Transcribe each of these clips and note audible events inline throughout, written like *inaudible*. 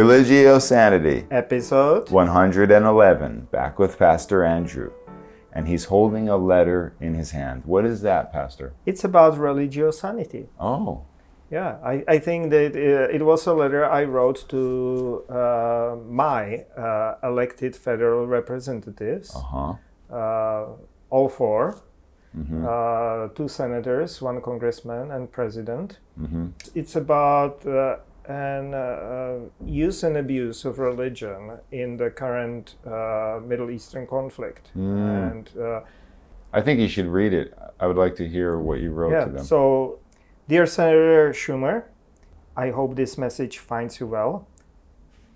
Religio Sanity, episode 111, back with Pastor Andrew. And he's holding a letter in his hand. What is that, Pastor? It's about religio sanity. Oh. Yeah, I, I think that uh, it was a letter I wrote to uh, my uh, elected federal representatives, Uh-huh. uh, all 4 Mhm. uh, two senators, one congressman, and president. Mhm. It's about uh, an uh, use and abuse of religion in the current uh, Middle Eastern conflict. Mm. And uh, I think you should read it. I would like to hear what you wrote to them. so dear Senator Schumer, I hope this message finds you well.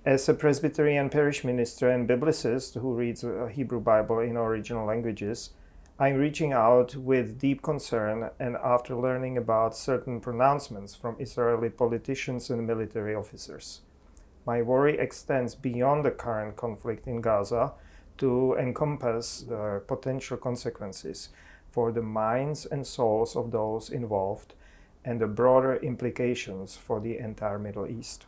As a Presbyterian parish minister and biblicist who reads a Hebrew Bible in original languages, I'm reaching out with deep concern and after learning about certain pronouncements from Israeli politicians and military officers. My worry extends beyond the current conflict in Gaza to encompass the potential consequences for the minds and souls of those involved and the broader implications for the entire Middle East.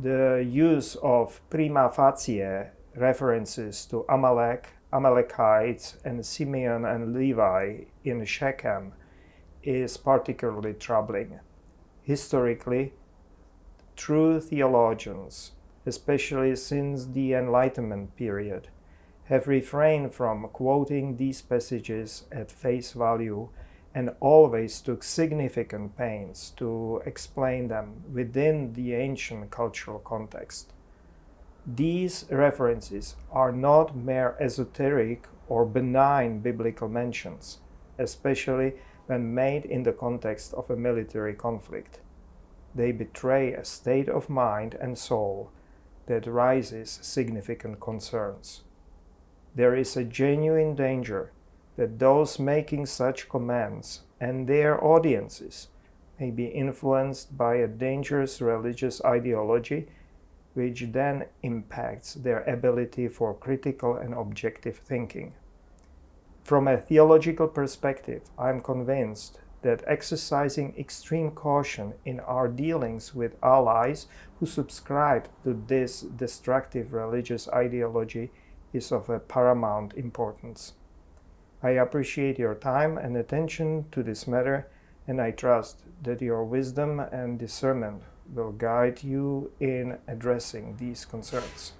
The use of prima facie references to Amalek, Amalekites, and Simeon and Levi in Shechem is particularly troubling. Historically, true theologians, especially since the Enlightenment period, have refrained from quoting these passages at face value and always took significant pains to explain them within the ancient cultural context. These references are not mere esoteric or benign biblical mentions, especially when made in the context of a military conflict. They betray a state of mind and soul that raises significant concerns. There is a genuine danger that those making such comments and their audiences may be influenced by a dangerous religious ideology which then impacts their ability for critical and objective thinking. From a theological perspective, I am convinced that exercising extreme caution in our dealings with allies who subscribe to this destructive religious ideology is of a paramount importance. I appreciate your time and attention to this matter, and I trust that your wisdom and discernment will guide you in addressing these concerns.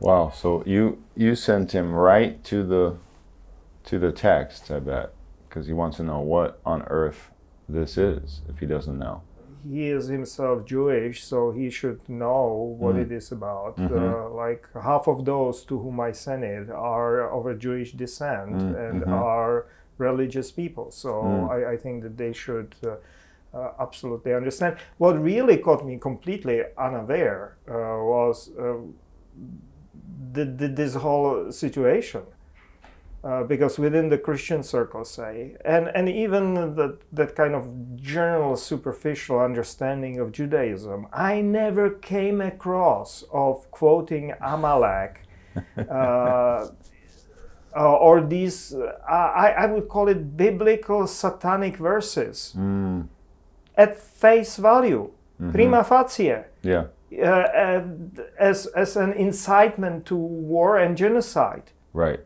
Wow. So you you sent him right to the to the text, I bet, because he wants to know what on earth this is if he doesn't know. He is himself Jewish, so he should know what Mm. it is about. Mhm. Uh, like half of those to whom I sent it are of a Jewish descent Mm, and mhm. are religious people. So Mm. I, I think that they should uh, uh, absolutely understand. What really caught me completely unaware uh, was uh, the, the, this whole situation. Uh, because within the Christian circle, say, and, and even that, that kind of general superficial understanding of Judaism, I never came across of quoting Amalek uh, *laughs* uh, or these, uh, I, I would call it biblical satanic verses Mm. At face value, Mhm. prima facie Yeah. uh, as, as an incitement to war and genocide Right.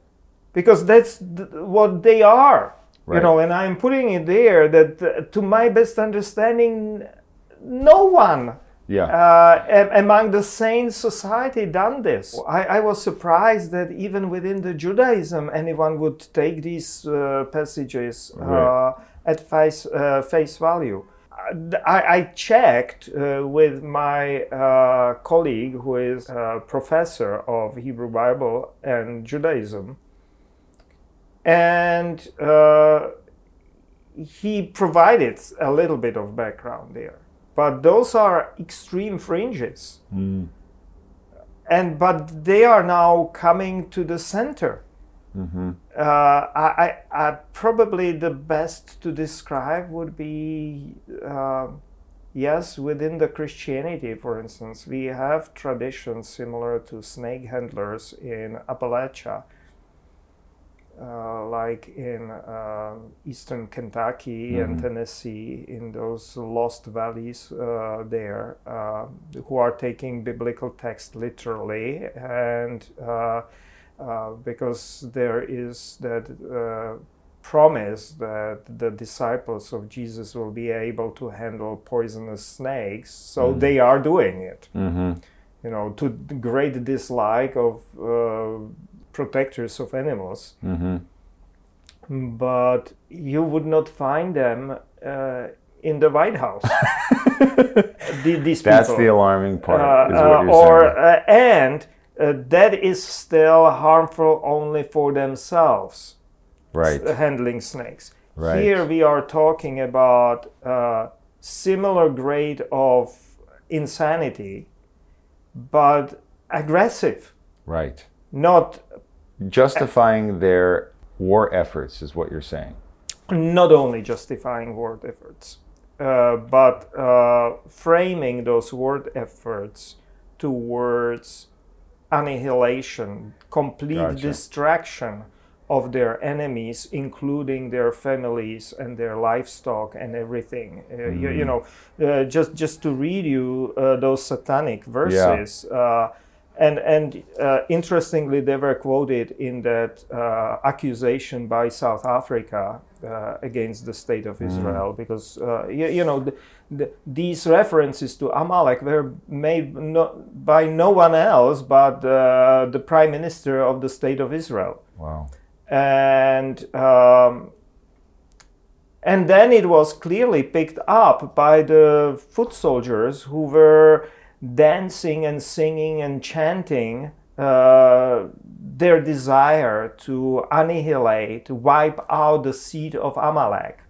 because that's th- what they are you know and i'm putting it there that uh, to my best understanding no one Yeah. uh, a- among the sane society done this I, I was surprised that even within the judaism anyone would take these uh, passages uh, Right. at face, uh, face value I, I checked uh, with my uh, colleague who is a professor of Hebrew Bible and Judaism, and uh, he provided a little bit of background there. But those are extreme fringes, Mm. and but they are now coming to the center. Hmm Uh, I, I, I probably the best to describe would be uh, yes within the Christianity, for instance, we have traditions similar to snake handlers in Appalachia, uh, like in uh, eastern Kentucky and Mhm. Tennessee, in those lost valleys uh, there, uh, who are taking biblical text literally, and uh, because there is that uh, promise that the disciples of Jesus will be able to handle poisonous snakes, so Mhm. they are doing it Mm-hmm. you know, to great dislike of uh, protectors of animals. Mm-hmm. But you would not find them uh, in the White House. *laughs* The- these That's people. the alarming part. Uh, uh, or uh, and uh, that is still harmful only for themselves. right. s- handling snakes. Right. Here we are talking about uh, similar grade of insanity, but aggressive, Right. not Justifying their war efforts is what you're saying. not only justifying war efforts, uh, but uh, framing those war efforts towards annihilation, complete Gotcha. distraction of their enemies, including their families and their livestock and everything. Uh, you, you know, uh, just just to read you uh, those satanic verses. Uh, and and uh, interestingly, they were quoted in that uh, accusation by South Africa uh, against the state of Israel, because uh, you, you know the, the, these references to Amalek were made no, by no one else but uh, the prime minister of the state of Israel, Wow. and. Um, and then it was clearly picked up by the foot soldiers who were dancing and singing and chanting uh, their desire to annihilate, to wipe out the seed of Amalek.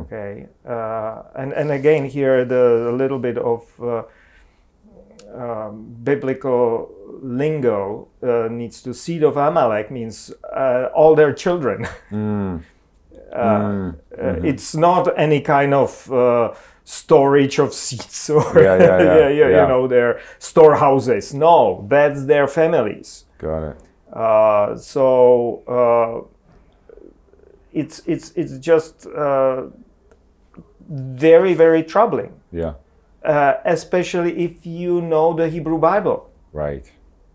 Okay, uh, and and again here the a little bit of uh, um, biblical lingo uh, needs to seed of Amalek means uh, all their children. Mm. Mm. *laughs* uh, it's not any kind of uh, storage of seeds *laughs* or Yeah, yeah, *laughs* yeah, you yeah. know their storehouses. No, that's their families. Got it. Uh, so uh, it's it's it's just uh, very very troubling, Yeah. uh, especially if you know the Hebrew Bible Right.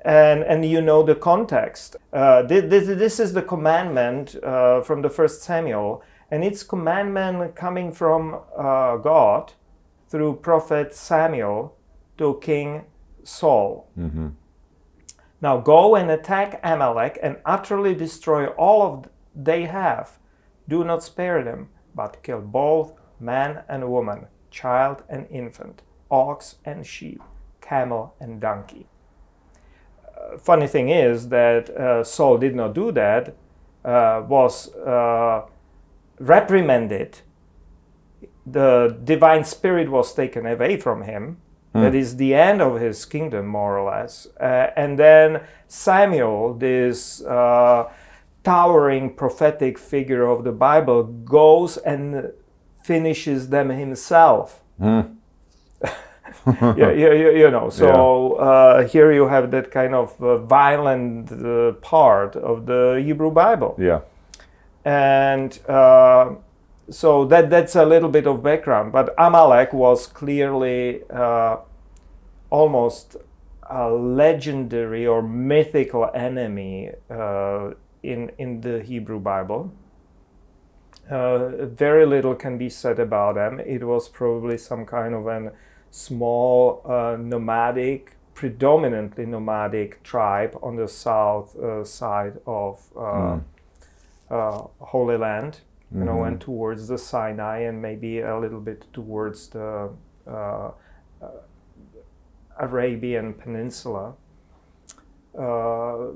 and and you know the context. Uh, this, this, this is the commandment uh, from the first Samuel, and it's commandment coming from uh, God through prophet Samuel to King Saul. Mm-hmm. Now go and attack Amalek and utterly destroy all of they have. Do not spare them, but kill both man and woman, child and infant, ox and sheep, camel and donkey. Uh, funny thing is that uh, Saul did not do that, uh, was uh, reprimanded. The divine spirit was taken away from him. That is the end of his kingdom, more or less. Uh, and then Samuel, this uh, towering prophetic figure of the Bible, goes and finishes them himself. Mm. *laughs* yeah, yeah, yeah, you know. So uh, here you have that kind of uh, violent uh, part of the Hebrew Bible, Yeah. And uh, so that that's a little bit of background. But Amalek was clearly uh, almost a legendary or mythical enemy uh, in in the Hebrew Bible. Uh, very little can be said about them. It was probably some kind of an small uh, nomadic, predominantly nomadic tribe on the south uh, side of uh, uh, Holy Land, you know, and towards the Sinai and maybe a little bit towards the uh, Arabian Peninsula. Uh,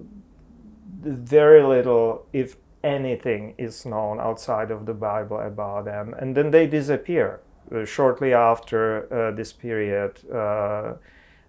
very little, if anything, is known outside of the Bible about them, and then they disappear uh, shortly after uh, this period uh,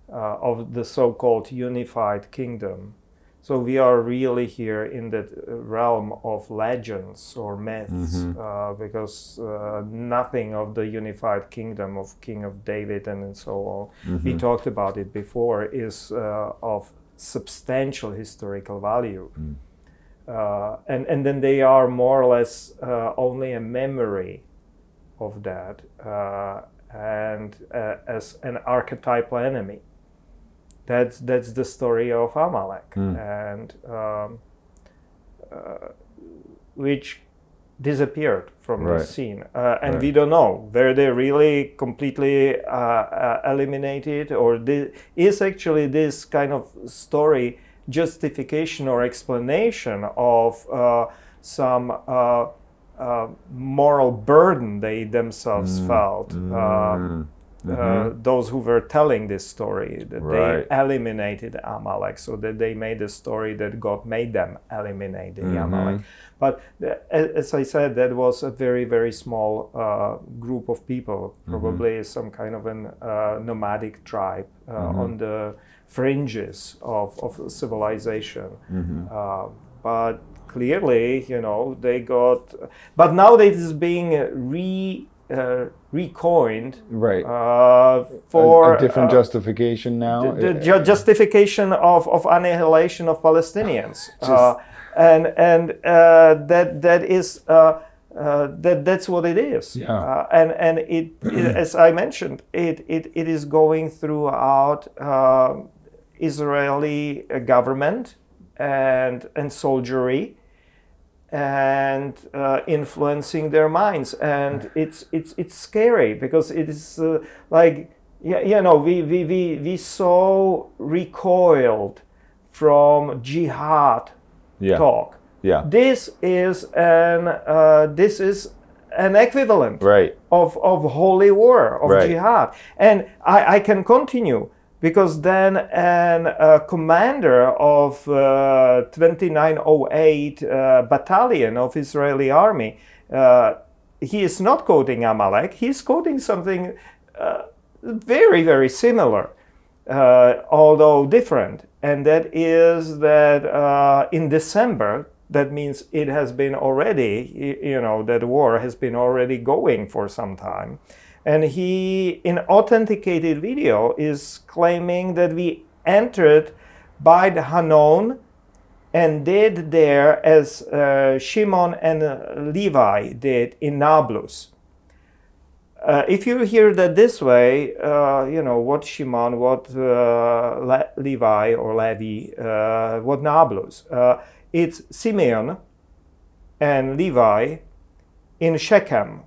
of the so-called unified kingdom. So we are really here in that realm of legends or myths, uh, because uh, nothing of the unified kingdom of King of David and so on. We talked about it before. Is uh, of substantial historical value. uh, and and then they are more or less uh, only a memory of that uh, and uh, as an archetypal enemy. That's that's the story of Amalek, Mm. and um, uh, which disappeared from Right. the scene, uh, and Right. we don't know were they really completely uh, uh, eliminated, or is actually this kind of story justification or explanation of uh, some uh, uh, moral burden they themselves felt. Um, Uh, those who were telling this story that Right. they eliminated Amalek, so that they made a story that God made them eliminate the Mhm. Amalek. But the, as I said, that was a very very small uh, group of people, probably some kind of a uh, nomadic tribe uh, on the fringes of, of civilization. Uh, but clearly, you know, they got. But now it is being re uh, recoined Right. uh, A- for a, different uh, justification now. the, the Uh, ju- justification of, of annihilation of Palestinians, *laughs* uh, and and uh, that that is uh, uh, that that's what it is, Yeah. uh, and and it, it- *clears throat* as I mentioned, it it, it is going throughout um Israeli uh, government and and soldiery. And uh, influencing their minds, and it's it's it's scary because it is uh, like yeah, you know, we, we, we, we so recoiled from jihad yeah. talk. Yeah. This is an uh, this is an equivalent Right. of, of holy war of Right. jihad, and I, I can continue because then an uh, commander of uh, 2908 uh, battalion of Israeli army. Uh, he is not quoting Amalek. He's quoting something uh, very, very similar, uh, although different. And that is that in December, that means it has been already, you know, that war has been already going for some time. And he, in authenticated video, is claiming that we entered Beit Hanoun and did there as uh, Shimon and uh, Levi did in Nablus. Uh, if you hear that this way, uh, you know what Shimon, what uh, Le- Levi or Levi, what Nablus. It's Simeon and Levi in Shechem.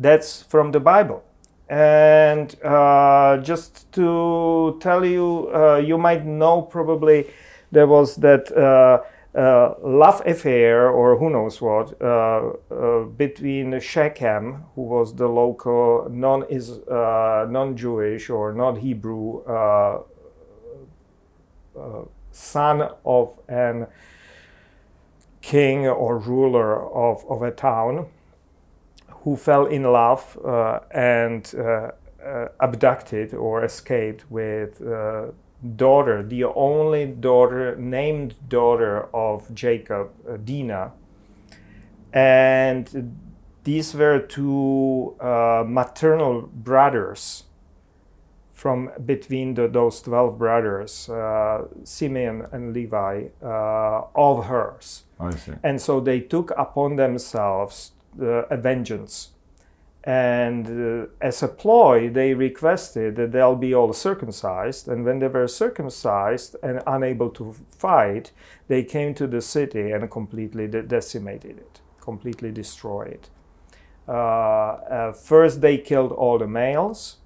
That's from the Bible. And uh, just to tell you, uh, you might know probably there was that uh, uh, love affair, or who knows what, uh, between Shechem, who was the local non uh, non-Jewish or non-Hebrew uh, uh, son of an king or ruler of, of a town who fell in love uh, and uh, uh, abducted or escaped with daughter, the only daughter, named daughter of Jacob, uh, Dinah. And these were two uh, maternal brothers from between the, those 12 brothers, uh, Simeon and Levi, of hers. I see. And so they took upon themselves a vengeance. And uh, as a ploy, they requested that they'll be all circumcised. And when they were circumcised and unable to fight, they came to the city and completely de- decimated it, completely destroyed it. Uh, uh, first, they killed all the males.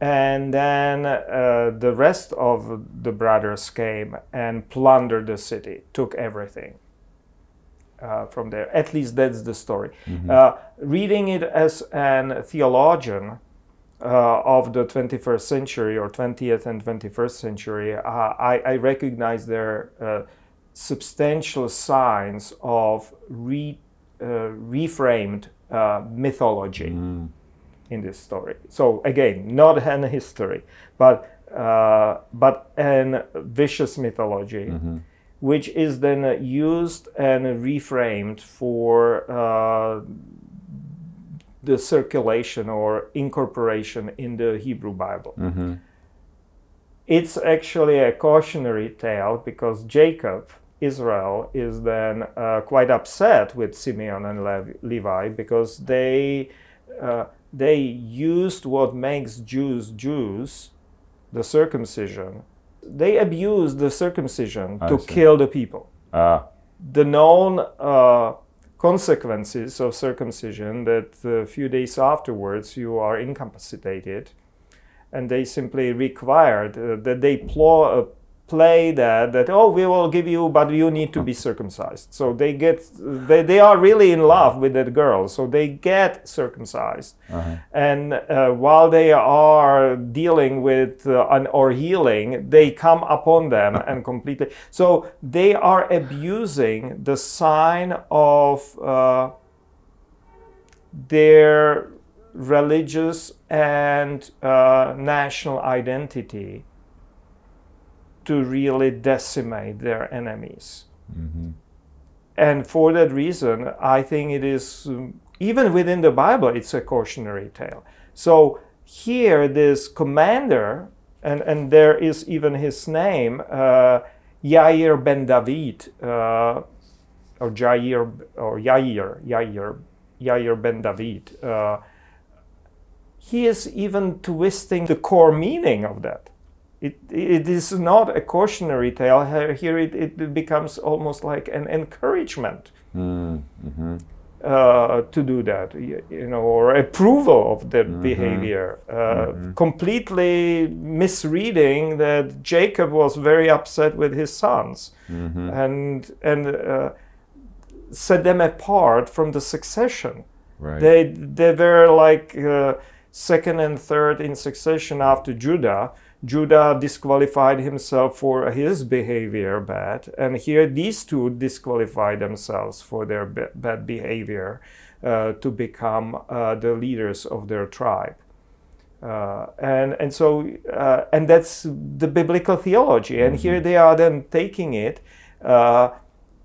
And then uh, the rest of the brothers came and plundered the city, took everything uh, from there. At least that's the story. Uh, reading it as an theologian uh, of the 21st century or 20th and 21st century, uh, I, I recognize there uh, substantial signs of re, uh, reframed uh, mythology Mm. in this story. So again, not an history, but uh, but an vicious mythology, which is then uh, used and reframed for uh, the circulation or incorporation in the Hebrew Bible. Mhm. It's actually a cautionary tale because Jacob Israel is then uh, quite upset with Simeon and Lev- Levi because they uh, they used what makes Jews Jews, the circumcision. They abused the circumcision I to see. kill the people. Ah, The known uh, consequences of circumcision that a few days afterwards you are incapacitated, and they simply required uh, that they plow uh, play that that oh we will give you but you need to be circumcised. So they get they, they are really in love with that girl. So they get circumcised. Uh-huh. and uh, while they are dealing with uh, an or healing they come upon them *laughs* and completely so they are abusing the sign of uh, their religious and uh, national identity to really decimate their enemies. Hmm and for that reason i think it is um, even within the bible it's a cautionary tale. So here this commander and, and there is even his name uh, yair ben david uh, or jair or yair yair yair ben david uh, he is even twisting the core meaning of that it, it is not a cautionary tale. Here- it, it becomes almost like an encouragement Mm-hmm. uh, to do that, you know, or approval of that Mhm. behavior. Uh, Mhm. Completely misreading that Jacob was very upset with his sons Mm-hmm. and and uh, set them apart from the succession. Right. They they were like uh, second and third in succession after Judah. Judah disqualified himself for his behavior bad, and here these two disqualify themselves for their bad behavior uh, to become uh, the leaders of their tribe. Uh, and and so uh, and that's the biblical theology. And here they are then taking it uh,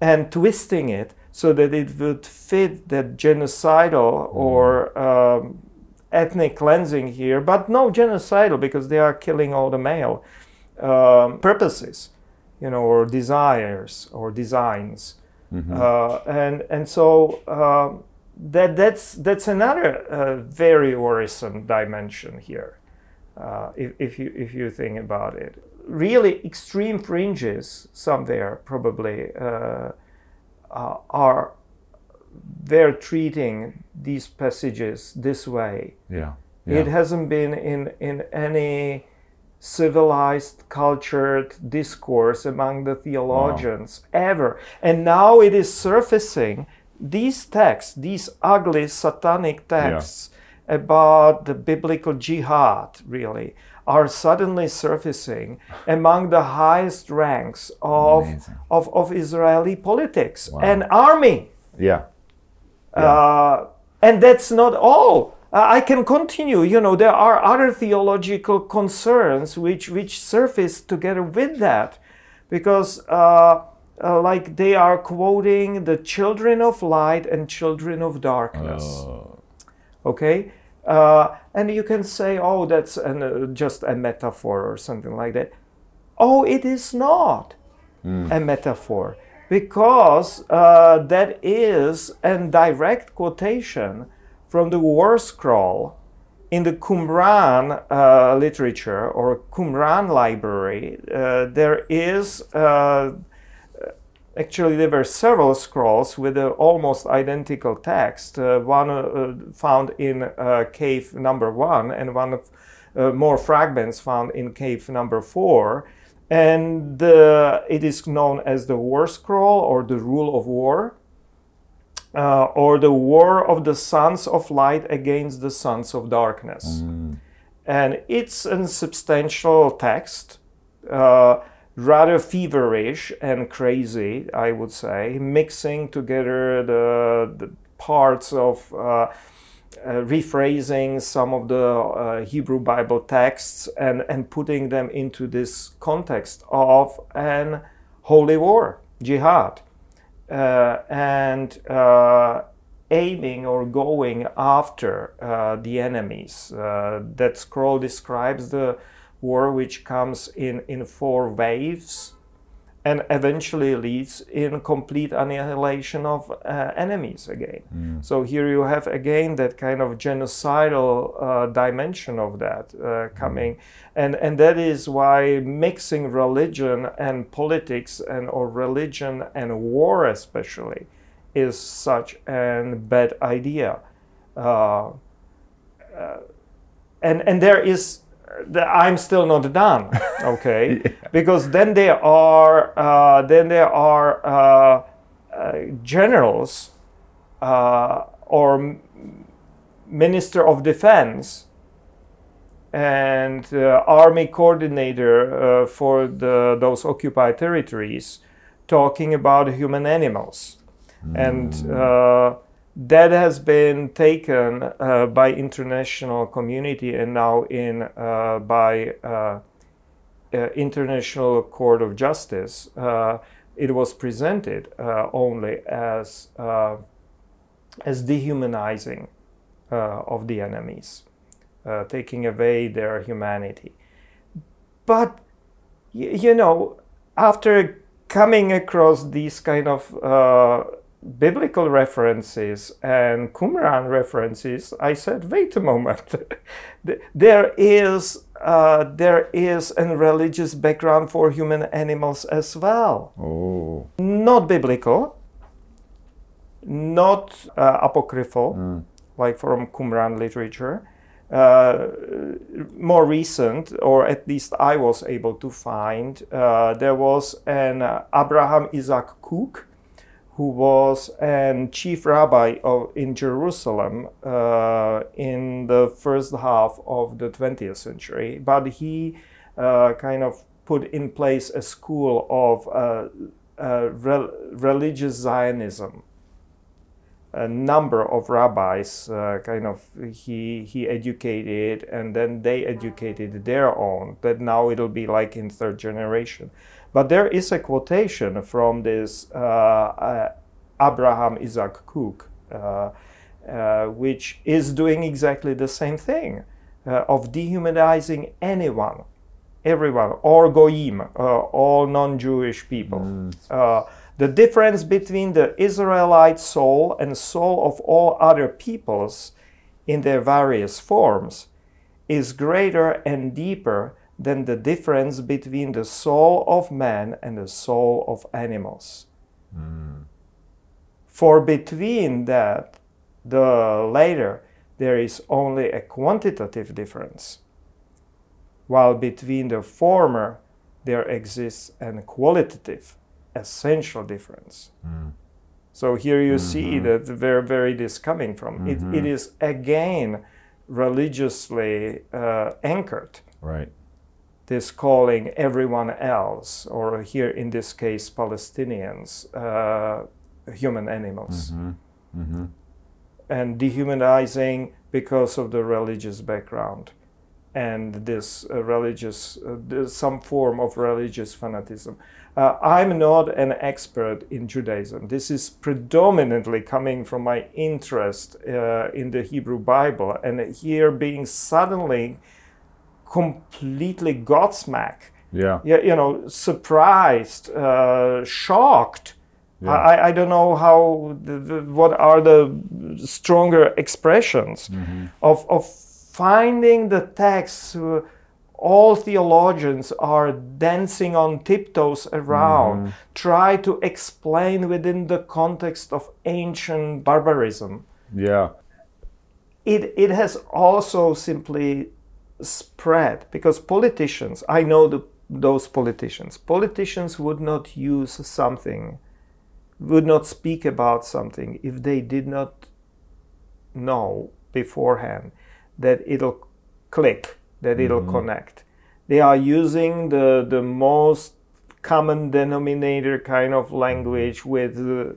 and twisting it so that it would fit that genocidal or um, ethnic cleansing here, but no genocidal because they are killing all the male um, purposes, you know, or desires or designs. Mhm. Uh, and and so um, that that's that's another uh, very worrisome dimension here, uh, if, if you if you think about it. Really extreme fringes somewhere probably uh, uh, are they're treating these passages this way. yeah. It hasn't been in, in any civilized, cultured discourse among the theologians ever. And now it is surfacing these texts, these ugly satanic texts about the biblical jihad, really, are suddenly surfacing among the highest ranks of, Amazing. of, of Israeli politics Wow. and army. Yeah. Uh, and that's not all. Uh, I can continue. You know, there are other theological concerns which which surface together with that, because uh, uh, like they are quoting the children of light and children of darkness. Oh. Okay, uh, and you can say, oh, that's an, uh, just a metaphor or something like that. Oh, it is not a metaphor because uh, that is a direct quotation from the war scroll in the Qumran uh, literature or Qumran library. Uh, there is uh, actually there were several scrolls with almost identical text. Uh, one uh, found in cave number one, and one of more fragments found in cave number four. And uh, it is known as the War Scroll or the Rule of War, uh, or the War of the Sons of Light against the Sons of Darkness Mm. and it's a substantial text, uh, rather feverish and crazy, I would say, mixing together the, the parts of uh, uh, rephrasing some of the uh, Hebrew Bible texts and, and putting them into this context of an holy war, jihad uh, and uh, aiming or going after uh, the enemies. Uh, that scroll describes the war which comes in, in four waves and eventually leads in complete annihilation of uh, enemies again. Mm. So here you have again that kind of genocidal uh, dimension of that uh, coming, and and that is why mixing religion and politics and or religion and war especially is such a bad idea. Uh, uh, and and there is the, I'm still not done, *laughs* okay? Yeah. Because then there are uh, then there are uh, uh, generals uh, or minister of defense and uh, army coordinator uh, for the, those occupied territories talking about human animals and uh, that has been taken uh, by international community and now in uh, by uh, uh, international court of justice uh, it was presented uh, only as as dehumanizing of the enemies taking away their humanity. But you know after coming across these kind of biblical references and Qumran references, I said, wait a moment. *laughs* There is uh, there is a religious background for human animals as well. Oh. Not biblical, not uh, apocryphal, Mm. like from Qumran literature. Uh, more recent, or at least I was able to find, uh, there was an uh, Abraham Isaac Kook, who was an chief rabbi of, in Jerusalem uh, in the first half of the 20th century. But he uh, kind of put in place a school of uh, uh, rel- religious Zionism. A number of rabbis, uh, kind of, he he educated, and then they educated their own. That now it'll be like in third generation. But there is a quotation from this uh, uh, Abraham Isaac Kook, uh, uh, which is doing exactly the same thing of dehumanizing anyone, everyone, or goyim, all non-Jewish people. Uh, the difference between the Israelite soul and soul of all other peoples in their various forms is greater and deeper than the difference between the soul of man and the soul of animals. Hmm. For between that, the later, there is only a quantitative difference, while between the former, there exists a qualitative, essential difference. Hmm. So here you see mm-hmm. that where where it is coming from. It, it mm-hmm. is again religiously uh, anchored. Right. This calling everyone else, or here in this case Palestinians, uh, human animals, Mm-hmm. and dehumanizing because of the religious background and this uh, religious, uh, this, some form of religious fanaticism. Uh, I'm not an expert in Judaism. This is predominantly coming from my interest uh, in the Hebrew Bible, and here being suddenly completely godsmack, Yeah. you, you know, surprised, uh, shocked. Yeah. I, I don't know how the, the, what are the stronger expressions Mm-hmm. of, of finding the texts uh, all theologians are dancing on tiptoes around try to explain within the context of ancient barbarism Yeah. it, it has also simply spread because politicians i know the, those politicians politicians would not use something would not speak about something if they did not know beforehand that it'll click that it'll mm-hmm. connect. They are using the the most common denominator kind of language mm-hmm. with uh,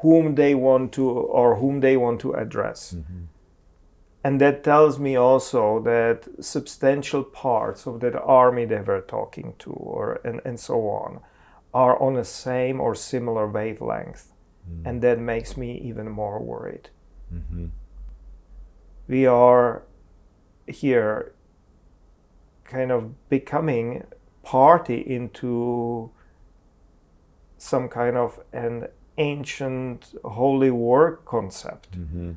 whom they want to or whom they want to address mm-hmm. And that tells me also that substantial parts of that army they were talking to or and, and so on are on the same or similar wavelength and that makes me even more worried we are here kind of becoming party into some kind of an ancient holy war concept. Mm-hmm.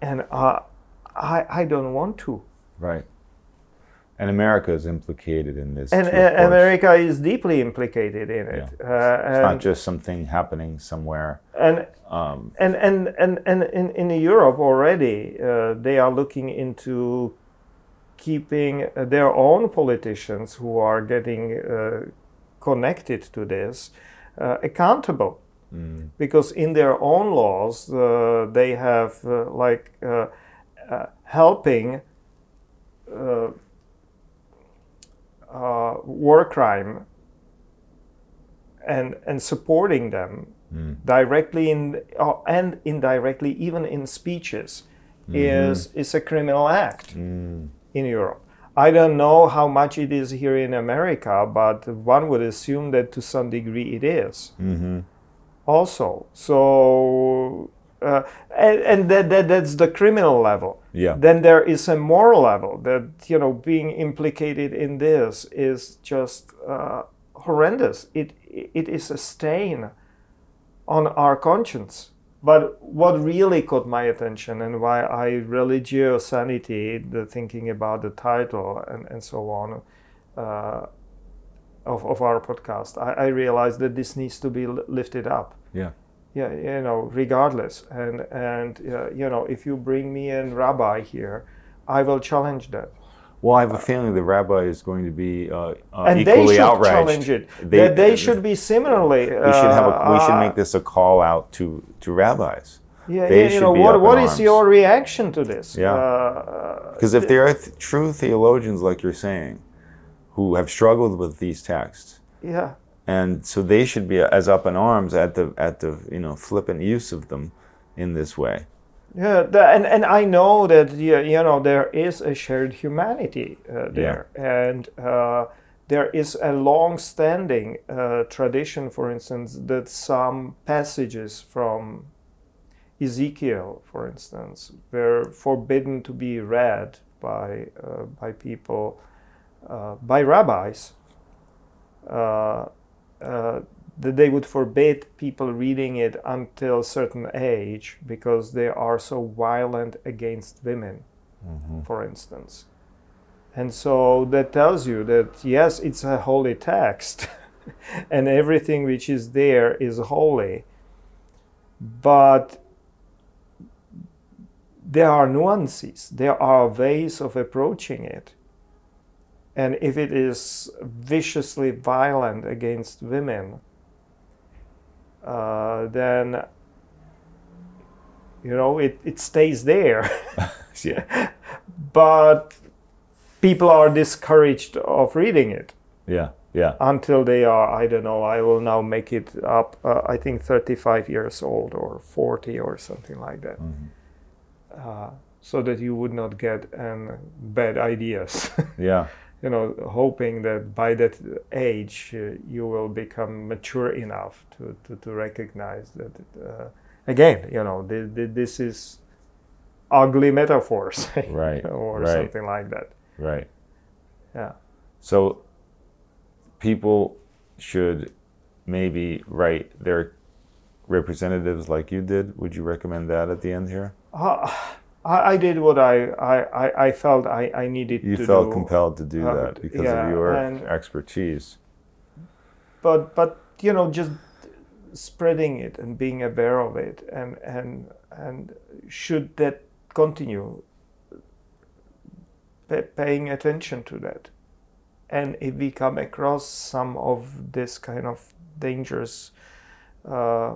And uh, I, I don't want to. Right. And America is implicated in this. And too, uh. America is deeply implicated in it. Uh, It's not just something happening somewhere. and Um, and and and, and in, in Europe already uh, they are looking into keeping their own politicians who are getting uh, connected to this uh, accountable mm, because in their own laws uh, they have uh, like uh, uh, helping uh, uh, war crime and and supporting them mm, directly in uh, and indirectly even in speeches is is a criminal act mm, in Europe. I don't know how much it is here in America, but one would assume that to some degree it is mhm. Also. So, uh, and, and that, that that's the criminal level. Yeah. Then there is a moral level that you know being implicated in this is just uh, horrendous. It it is a stain on our conscience. But what really caught my attention and why I religio sanity, the thinking about the title and, and so on, uh, of, of our podcast, I, I realized that this needs to be lifted up. Yeah. Yeah, you know, regardless. And and uh, you know, if you bring me a rabbi here, I will challenge that. Well, I have a feeling the rabbi is going to be uh, uh, and they equally should outraged. challenge it. They- that they should be similarly. We should have. A, we should uh, make this a call out to to rabbis. Yeah, they yeah, you know what? What is arms. your reaction to this? Yeah. Uh, Because if there are th- true theologians, like you're saying, who have struggled with these texts, yeah. and so they should be as up in arms at the at the you know flippant use of them in this way. Yeah, and and I know that you, you know there is a shared humanity uh, there, and uh, there is a long-standing uh, tradition, for instance, that some passages from Ezekiel, for instance, were forbidden to be read by uh, by people, uh, by rabbis. Uh, uh, that they would forbid people reading it until a certain age because they are so violent against women, for instance. And so that tells you that yes, it's a holy text, *laughs* and everything which is there is holy, but there are nuances, there are ways of approaching it. And if it is viciously violent against women, uh, then you know it, it stays there. *laughs* *laughs* Yeah. but people are discouraged of reading it Yeah. Yeah. until they are i don't know i will now make it up uh, i think 35 years old or 40 or something like that uh, so that you would not get um, bad ideas *laughs* Yeah. You know hoping that by that age uh, you will become mature enough to, to, to recognize that uh, again you know th- th- this is ugly metaphors *laughs* Right, or right. something like that Right. yeah So people should maybe write their representatives like you did. Would you recommend that at the end here? Uh, I, I did what I, I, I- felt I, I needed to do. You felt do. compelled to do Uh, that because yeah, of your and- expertise. But but you know just spreading it and being aware of it and and and should that continue pa- paying attention to that and if we come across some of this kind of dangerous uh,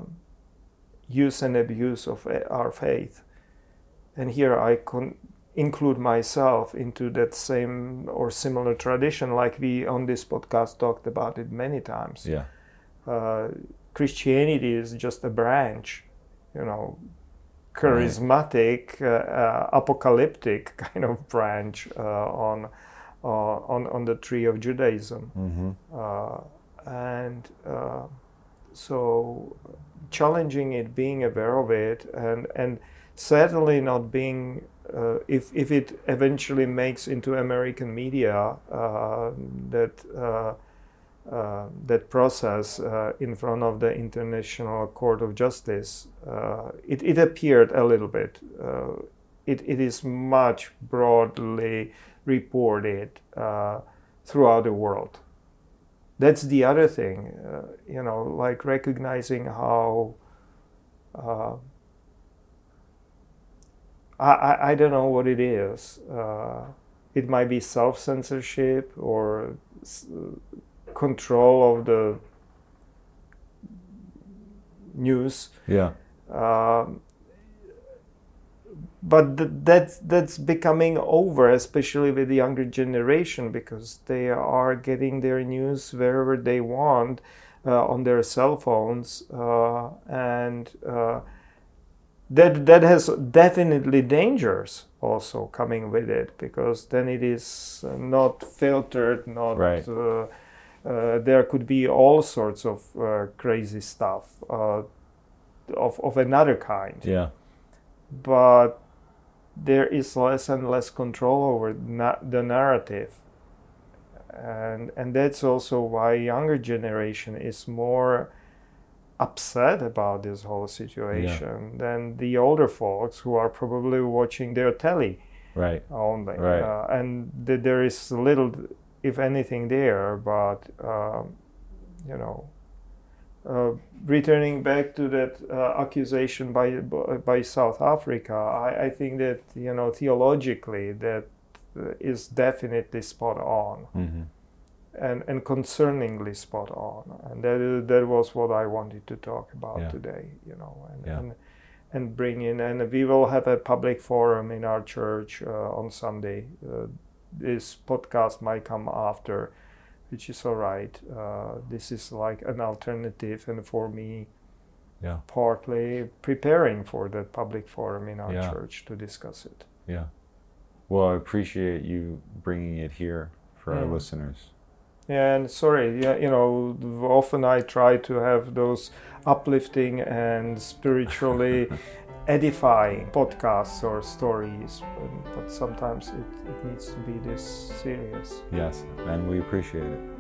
use and abuse of uh, our faith and here I can include myself into that same or similar tradition, like we on this podcast talked about it many times. Yeah. Uh, Christianity is just a branch, you know, charismatic, uh, uh, apocalyptic *laughs* kind of branch uh, on, uh, on on the tree of Judaism, Mm-hmm. uh, and uh, so challenging it, being aware of it, and and certainly not being uh, if if it eventually makes into American media uh, that uh, uh, that process uh, in front of the International Court of Justice, uh, it, it appeared a little bit. Uh, it, it is much broadly reported uh, throughout the world. That's the other thing, uh, you know, like recognizing how. I, I don't know what it is. it might be self censorship or control of the news. Yeah. Um, but th- that's that's becoming over, especially with the younger generation, because they are getting their news wherever they want uh, on their cell phones, uh, and uh, that that has definitely dangers also coming with it, because then it is not filtered, not. Right uh, uh, there could be all sorts of uh, crazy stuff uh, of, of another kind. Yeah. But there is less and less control over na- the narrative. And, and that's also why younger generation is more upset about this whole situation yeah. than the older folks who are probably watching their telly right only right. Uh, and th- there is little if anything, there. But um, you know, uh, returning back to that uh, accusation by by South Africa, I, I, think that you know theologically that uh, definitely spot on. Mm-hmm. And, and concerningly spot on, and that that was what I wanted to talk about yeah. today, you know, and, yeah. and and bring in. And we will have a public forum in our church uh, on Sunday. Uh, this podcast might come after, which is all right. Uh, this is like an alternative, and for me, yeah, partly preparing for the public forum in our yeah. church to discuss it. Yeah. Well, I appreciate you bringing it here for yeah. our listeners. Yeah, and sorry, yeah, you know, often I try to have those uplifting and spiritually *laughs* edifying podcasts or stories, but sometimes it, it needs to be this serious. Yes, and we appreciate it.